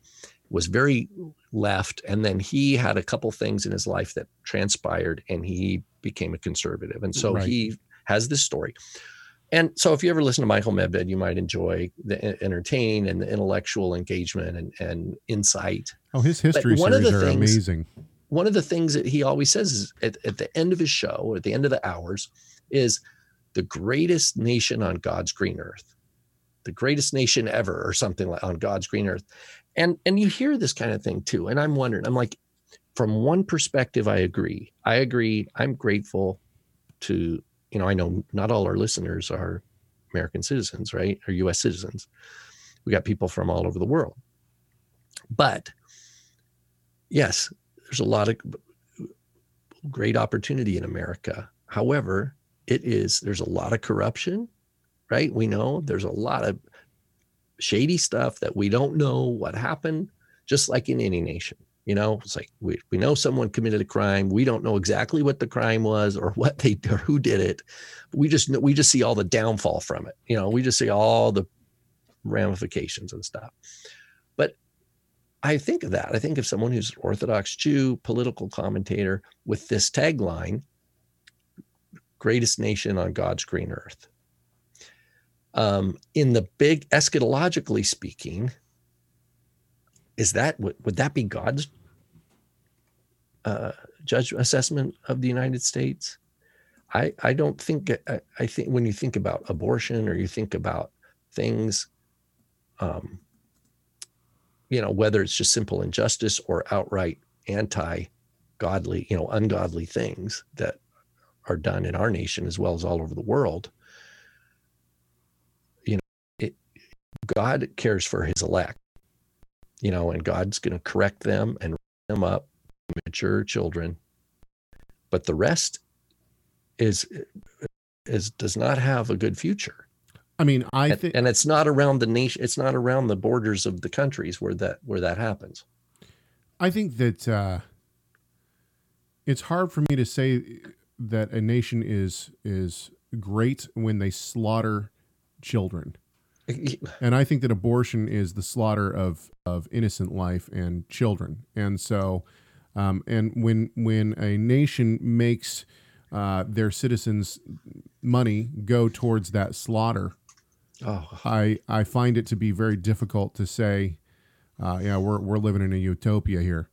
was very left and then he had a couple things in his life that transpired and he became a conservative and so Right. he has this story and so if you ever listen to michael medved you might enjoy the entertain and the intellectual engagement and, and insight. Oh, his history one of the are things- amazing. one of the things that he always says is at, at the end of his show or at the end of the hours is the greatest nation on god's green earth the greatest nation ever or something like on god's green earth. And and you hear this kind of thing too and i'm wondering i'm like from one perspective i agree. I agree. I'm grateful to you know i know not all our listeners are american citizens right or us citizens we got people from all over the world but yes there's a lot of great opportunity in America. However, it is there's a lot of corruption, right? We know there's a lot of shady stuff that we don't know what happened, just like in any nation. You know, it's like we, we know someone committed a crime. We don't know exactly what the crime was or what they or who did it. We just we just see all the downfall from it. You know, we just see all the ramifications and stuff. But I think of that. I think of someone who's Orthodox Jew, political commentator with this tagline greatest nation on God's green earth. Um, in the big eschatologically speaking, is that would, that be God's uh, judge assessment of the United States? I I don't think I, I think when you think about abortion or you think about things, um, you know whether it's just simple injustice or outright anti-godly, you know, ungodly things that are done in our nation as well as all over the world. You know, it, God cares for His elect, you know, and God's going to correct them and them up, mature children. But the rest is is does not have a good future. I mean, I and, think and it's not around the nation. It's not around the borders of the countries where that where that happens. I think that uh, it's hard for me to say that a nation is is great when they slaughter children, and I think that abortion is the slaughter of of innocent life and children, and so, um, and when when a nation makes uh, their citizens money go towards that slaughter, Oh, I I find it to be very difficult to say, uh, yeah, we're we're living in a utopia here.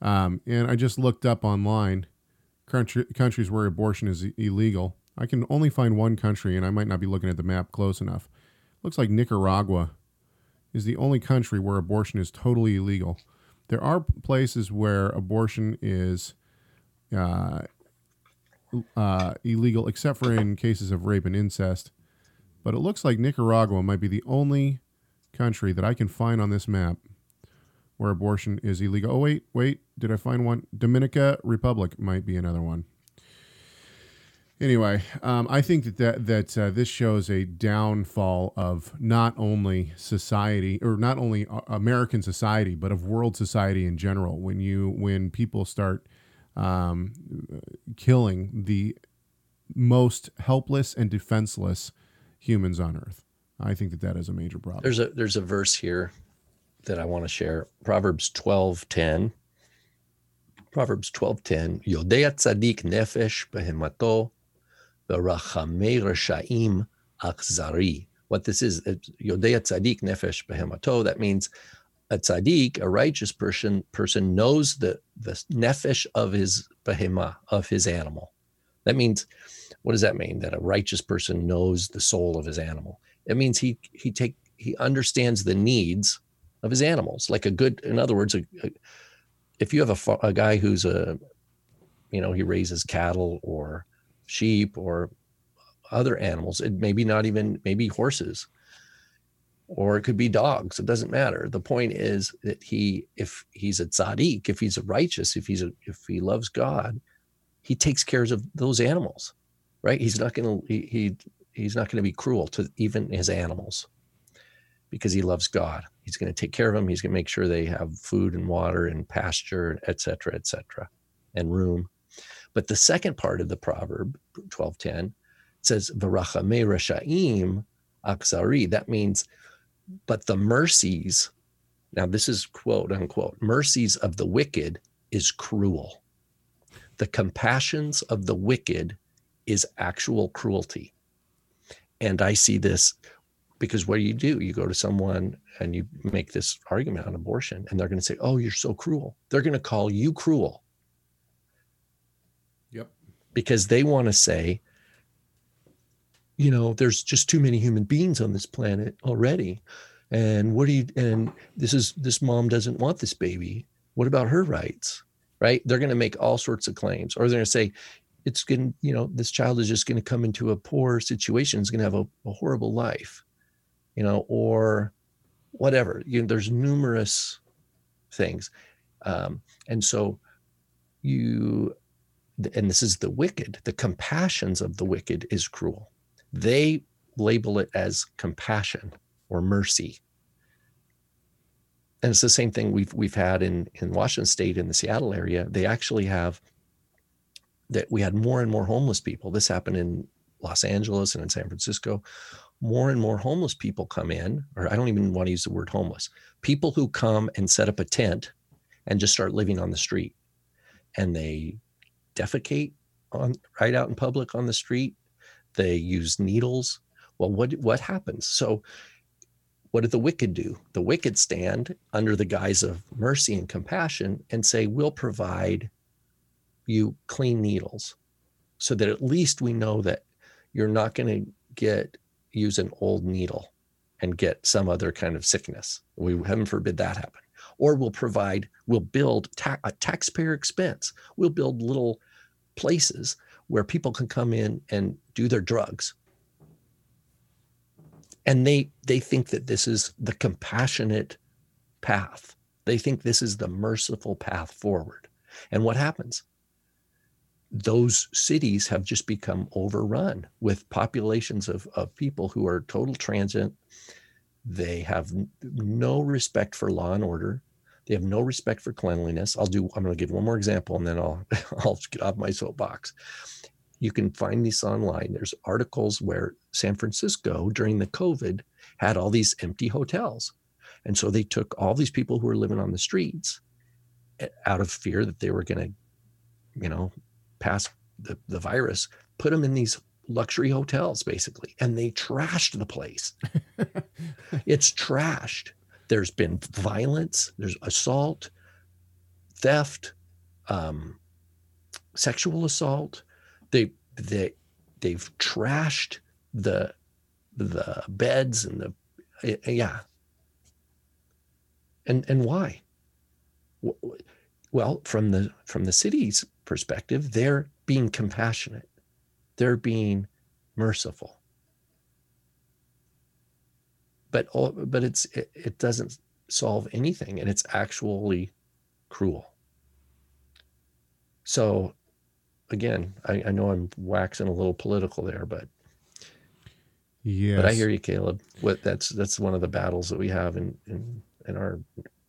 Um, and I just looked up online country, countries where abortion is illegal. I can only find one country, and I might not be looking at the map close enough. Looks like Nicaragua is the only country where abortion is totally illegal. There are places where abortion is uh, uh, illegal, except for in cases of rape and incest. But it looks like Nicaragua might be the only country that I can find on this map where abortion is illegal. Oh wait, wait, did I find one? Dominica Republic might be another one. Anyway, um, I think that that, that uh, this shows a downfall of not only society or not only uh, American society, but of world society in general. When you when people start um, killing the most helpless and defenseless humans on Earth, I think that that is a major problem. there's a there's a verse here that I want to share. Proverbs twelve ten. Proverbs twelve ten. Yodea tzadik nefesh behemato, berachamei reshaim achzari. What this is, Yodea tzadik nefesh behemato. That means a tzaddik, a righteous person, person knows the the nefesh of his behema, of his animal. That means, what does that mean? That a righteous person knows the soul of his animal. It means he he take he understands the needs of his animals. Like a good, in other words, a, a- if you have a, a guy who's a, you know, he raises cattle or sheep or other animals, it maybe not even maybe horses. or it could be dogs. It doesn't matter. The point is that he, if he's a tzaddik, if he's a righteous, if he's a, if he loves God, he takes care of those animals, right? He's not going to, he, he, he's not going to be cruel to even his animals because he loves God. He's going to take care of them. He's going to make sure they have food and water and pasture, et cetera, et cetera, and room. But the second part of the proverb, 1210, says, Varachame Rashaim Akzari. That means, but the mercies, now this is quote unquote, mercies of the wicked is cruel. The compassions of the wicked is actual cruelty. And I see this because what do you do? You go to someone and you make this argument on abortion, and they're going to say, Oh, you're so cruel. They're going to call you cruel. Because they want to say, you know, there's just too many human beings on this planet already. And what do you, and this is, this mom doesn't want this baby. What about her rights? Right. They're going to make all sorts of claims, or they're going to say, it's going to, you know, this child is just going to come into a poor situation, is going to have a, a horrible life, you know, or whatever. You know, there's numerous things. Um, and so you, and this is the wicked, the compassions of the wicked is cruel. They label it as compassion or mercy. And it's the same thing we've we've had in in Washington State in the Seattle area. They actually have that we had more and more homeless people. This happened in Los Angeles and in San Francisco. More and more homeless people come in, or I don't even want to use the word homeless. People who come and set up a tent and just start living on the street, and they defecate on right out in public on the street they use needles. Well, what what happens? So what did the wicked do? The wicked stand under the guise of mercy and compassion and say, We'll provide you clean needles so that at least we know that you're not going to get use an old needle and get some other kind of sickness. We heaven forbid that happen. Or we'll provide, we'll build ta- a taxpayer expense. We'll build little places where people can come in and do their drugs. And they they think that this is the compassionate path. They think this is the merciful path forward. And what happens? Those cities have just become overrun with populations of, of people who are total transient. They have no respect for law and order they have no respect for cleanliness i'll do i'm going to give one more example and then i'll i'll get off my soapbox you can find these online. There's articles where San Francisco during the COVID had all these empty hotels. And so they took all these people who were living on the streets eh, out of fear that they were going to, you know, pass the, the virus, put them in these luxury hotels basically, and they trashed the place. it's trashed. There's been violence, there's assault, theft, um, sexual assault. They they they've trashed the the beds and the yeah. And and why? Well from the from the city's perspective they're being compassionate. They're being merciful but but it's it, it doesn't solve anything and it's actually cruel so again, I, I know I'm waxing a little political there, but yeah, but I hear you, Caleb. What that's that's one of the battles that we have in in, in our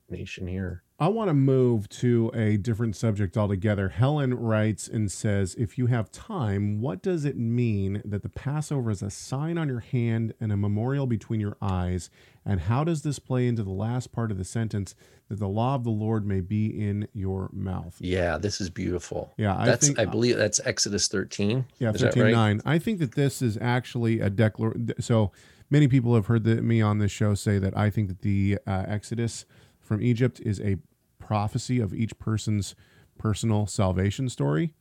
nation here. I want to move to a different subject altogether. Helen writes and says, If you have time, what does it mean that the Passover is a sign on your hand and a memorial between your eyes? And how does this play into the last part of the sentence that the law of the Lord may be in your mouth? Yeah, this is beautiful. Yeah, I that's think, I believe that's Exodus 13. Yeah, 13 right? 9. I think that this is actually a declaration. So many people have heard the, me on this show say that I think that the uh, Exodus from Egypt is a prophecy of each person's personal salvation story,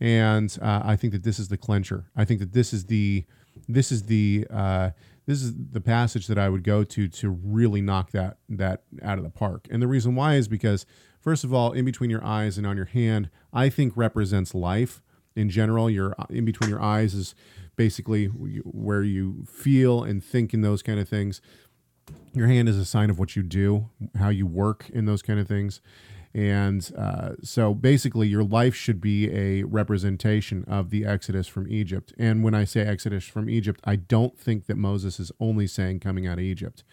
and uh, I think that this is the clincher. I think that this is the this is the uh, this is the passage that I would go to to really knock that that out of the park. And the reason why is because first of all, in between your eyes and on your hand, I think represents life in general. Your in between your eyes is basically where you feel and think and those kind of things. Your hand is a sign of what you do, how you work in those kind of things. And uh, so basically, your life should be a representation of the Exodus from Egypt. And when I say Exodus from Egypt, I don't think that Moses is only saying coming out of Egypt.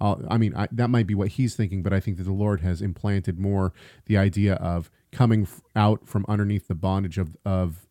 Uh, I mean, I, that might be what he's thinking, but I think that the Lord has implanted more the idea of coming f- out from underneath the bondage of, of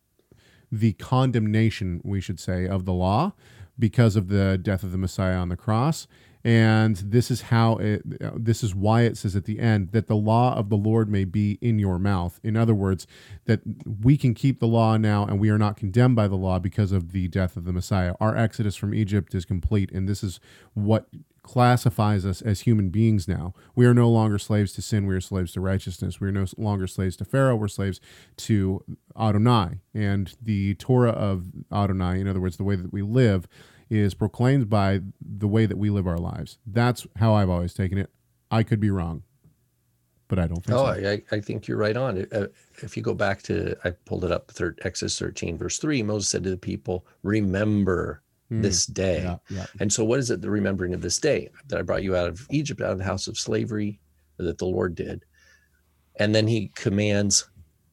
the condemnation, we should say, of the law because of the death of the Messiah on the cross. And this is how it, this is why it says at the end that the law of the Lord may be in your mouth. In other words, that we can keep the law now and we are not condemned by the law because of the death of the Messiah. Our exodus from Egypt is complete. And this is what classifies us as human beings now. We are no longer slaves to sin. We are slaves to righteousness. We are no longer slaves to Pharaoh. We're slaves to Adonai. And the Torah of Adonai, in other words, the way that we live, is proclaimed by the way that we live our lives. That's how I've always taken it. I could be wrong, but I don't think Oh, so. I, I think you're right on. Uh, If you go back to, I pulled it up, third, Exodus 13, verse 3, Moses said to the people, Remember Hmm. this day. Yeah, yeah. And so, what is it, the remembering of this day that I brought you out of Egypt, out of the house of slavery, that the Lord did? And then he commands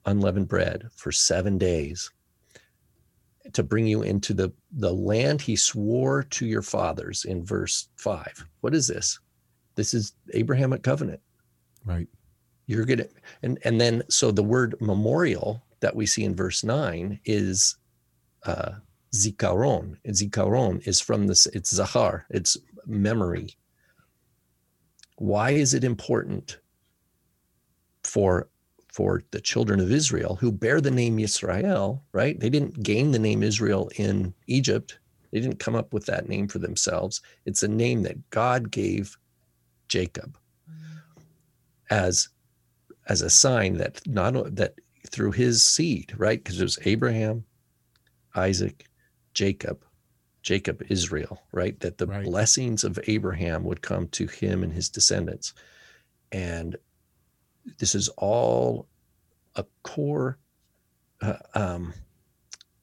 unleavened bread for seven days to bring you into the, the land he swore to your fathers in verse five. What is this? This is Abrahamic covenant Right. you're gonna and and then so the word memorial that we see in verse 9 is uh zikaron zikaron is from this it's zahar it's memory why is it important for for the children of israel who bear the name Yisrael, right they didn't gain the name israel in egypt they didn't come up with that name for themselves it's a name that god gave jacob mm-hmm. as as a sign that not that through his seed, right? Because it was Abraham, Isaac, Jacob, Jacob, Israel, right? That the Right. blessings of Abraham would come to him and his descendants. And this is all a core, uh, um,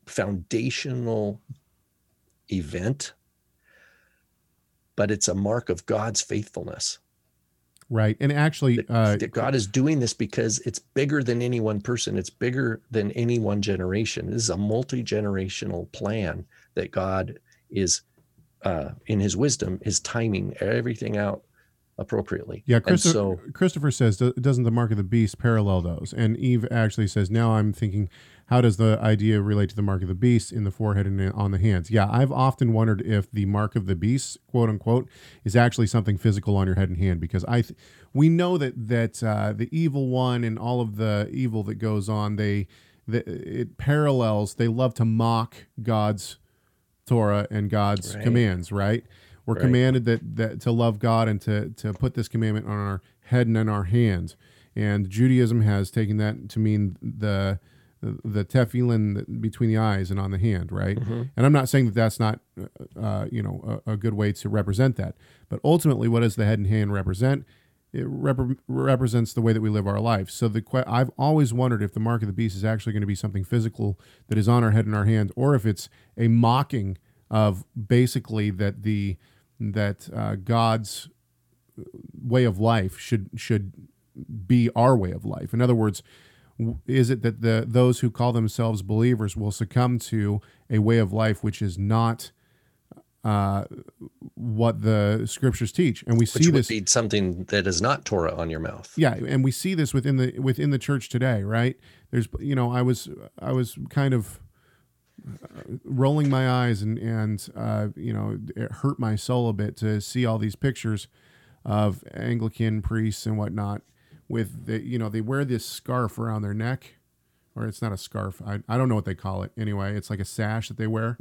foundational event, but it's a mark of God's faithfulness Right. And actually, that, uh, that God is doing this because it's bigger than any one person. It's bigger than any one generation. This is a multi generational plan that God is, uh, in His wisdom, is timing everything out appropriately. Yeah, Christopher, so Christopher says, doesn't the mark of the beast parallel those? And Eve actually says, now I'm thinking, how does the idea relate to the mark of the beast in the forehead and on the hands? Yeah, I've often wondered if the mark of the beast, quote unquote, is actually something physical on your head and hand because I, th- we know that that uh, the evil one and all of the evil that goes on, they, the, it parallels. They love to mock God's Torah and God's Right. commands, right? We're Right. commanded that, that to love God and to, to put this commandment on our head and in our hands. And Judaism has taken that to mean the the tefillin between the eyes and on the hand, right? And I'm not saying that that's not, uh, you know, a, a good way to represent that. But ultimately, what does the head and hand represent? It rep- represents the way that we live our life. So the que- I've always wondered if the mark of the beast is actually going to be something physical that is on our head and our hand, or if it's a mocking of basically that the that uh, God's way of life should should be our way of life. In other words, is it that the those who call themselves believers will succumb to a way of life which is not uh, what the scriptures teach? And we which see would this be something that is not Torah on your mouth. yeah and we see this within the within the church today right there's you know i was i was kind of rolling my eyes and and uh, you know it hurt my soul a bit to see all these pictures of anglican priests and whatnot with the you know they wear this scarf around their neck or it's not a scarf. I, I don't know what they call it anyway. It's like a sash that they wear.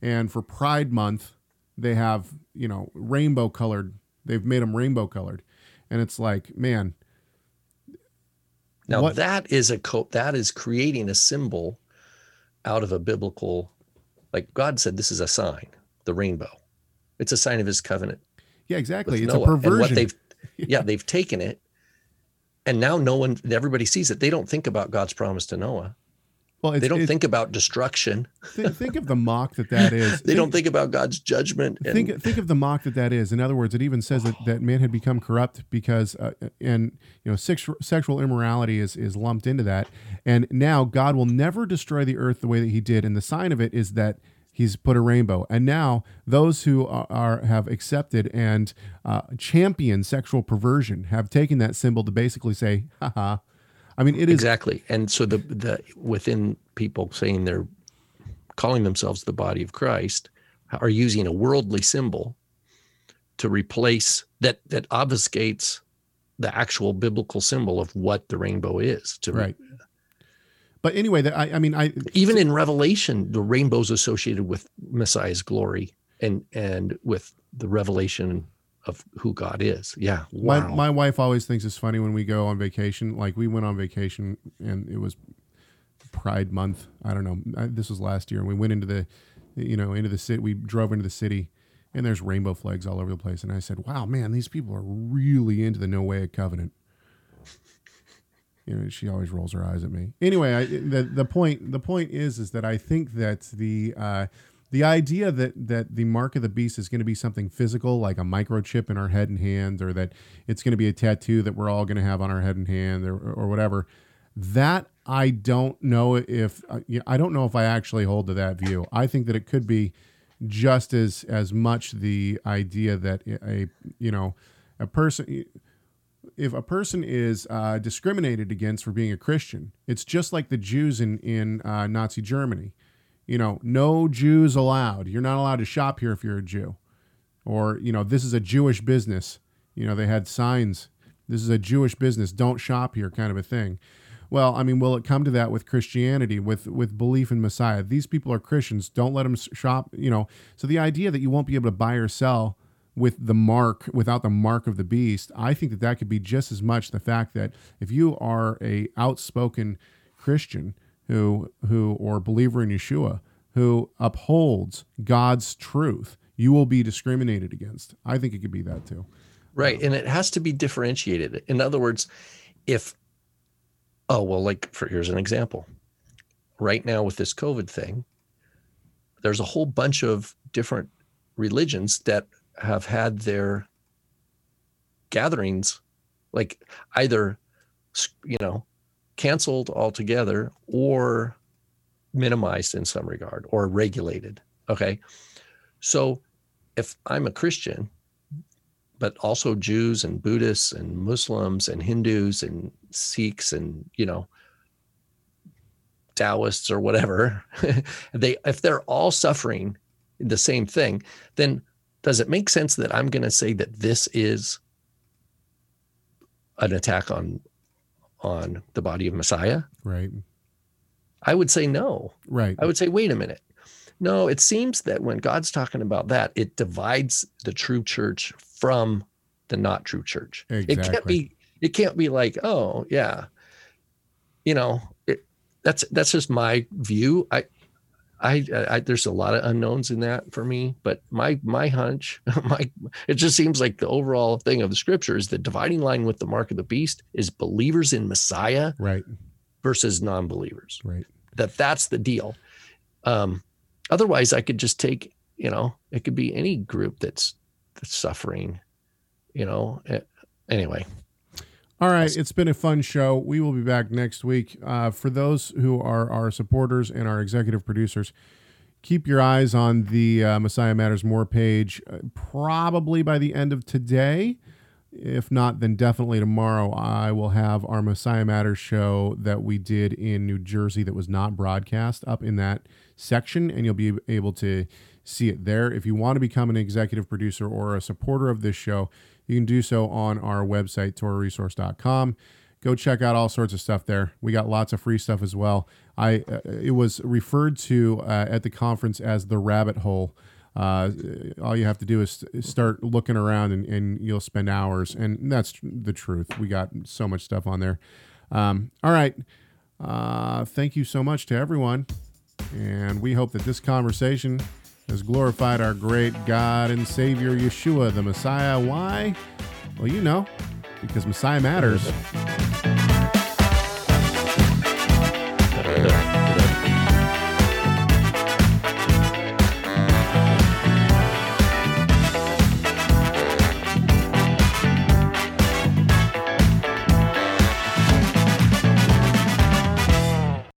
And for pride month they have you know rainbow colored they've made them rainbow colored. And it's like man. Now What- that is a co- that is creating a symbol out of a biblical, like God said, this is a sign, the rainbow. It's a sign of His covenant yeah exactly it's Noah. a perversion And what they've, yeah, they've taken it, and now no one, everybody sees it. They don't think about God's promise to Noah. Well, they don't think about destruction. think, think of the mock that that is. They don't think about God's judgment. And, think think of the mock that that is. In other words, it even says that, that man had become corrupt because, uh, and you know, sex, sexual immorality is is lumped into that. And now God will never destroy the earth the way that He did. And the sign of it is that He's put a rainbow. And now those who are, are have accepted and uh, championed sexual perversion have taken that symbol to basically say, haha. I mean, it is exactly. And so the the within people saying they're calling themselves the body of Christ are using a worldly symbol to replace that that obfuscates the actual biblical symbol of what the rainbow is. To right. But anyway, that I, I mean, I even in Revelation, the rainbow's associated with Messiah's glory and and with the revelation of who God is. Yeah. My Wow. my wife always thinks it's funny when we go on vacation. Like we went on vacation and it was Pride Month. I don't know. I, this was last year, and we went into the, you know, into the city. We drove into the city, and there's rainbow flags all over the place. And I said, "Wow, man, these people are really into the No Way Covenant." You know, she always rolls her eyes at me. Anyway, I, the the point the point is is that I think that the uh, the idea that that the mark of the beast is going to be something physical, like a microchip in our head and hand, or that it's going to be a tattoo that we're all going to have on our head and hand, or, or whatever. That I don't know if uh, I don't know if I actually hold to that view. I think that it could be just as as much the idea that a you know a person if a person is uh, discriminated against for being a Christian, it's just like the Jews in in uh, Nazi Germany. You know, no Jews allowed. You're not allowed to shop here if you're a Jew, or you know, this is a Jewish business. You know, they had signs. This is a Jewish business. Don't shop here, kind of a thing. Well, I mean, will it come to that with Christianity, with with belief in Messiah? These people are Christians. Don't let them shop. You know, so the idea that you won't be able to buy or sell with the mark without the mark of the beast i think that that could be just as much the fact that if you are a outspoken christian who who or believer in yeshua who upholds god's truth you will be discriminated against i think it could be that too Right. And it has to be differentiated. In other words, if, oh, well, like for here's an example. Right now with this COVID thing, there's a whole bunch of different religions that have had their gatherings like either, you know, canceled altogether or minimized in some regard or regulated. Okay. So if I'm a Christian, but also Jews and Buddhists and Muslims and Hindus and Sikhs and you know Taoists or whatever, they if they're all suffering the same thing, then does it make sense that I'm going to say that this is an attack on on the body of Messiah? right I would say no. right I would say, wait a minute. No, it seems that when God's talking about that, it divides the true church from the not true church. Exactly. It can't be. It can't be like, oh yeah, you know, it, that's that's just my view. I, I, I, there's a lot of unknowns in that for me, but my my hunch, my it just seems like the overall thing of the scripture is the dividing line with the mark of the beast is believers in Messiah right versus non-believers right that that's the deal. Um, otherwise, I could just take, you know, it could be any group that's that's suffering, you know. Eh, Anyway, All right, it's been a fun show. We will be back next week. Uh, for those who are our supporters and our executive producers, keep your eyes on the uh, Messiah Matters More page. Uh, probably by the end of today, if not, then definitely tomorrow. I will have our Messiah Matters show that we did in New Jersey that was not broadcast up in that section, and you'll be able to see it there. If you want to become an executive producer or a supporter of this show, you can do so on our website, torahresource.com. Go check out all sorts of stuff there. We got lots of free stuff as well. I uh, it was referred to uh, at the conference as the rabbit hole. Uh, all you have to do is start looking around, and, and you'll spend hours. And that's the truth. We got so much stuff on there. Um, all right. Uh, thank you so much to everyone, and we hope that this conversation has glorified our great God and Savior Yeshua, the Messiah. Why? Well, you know, because Messiah matters.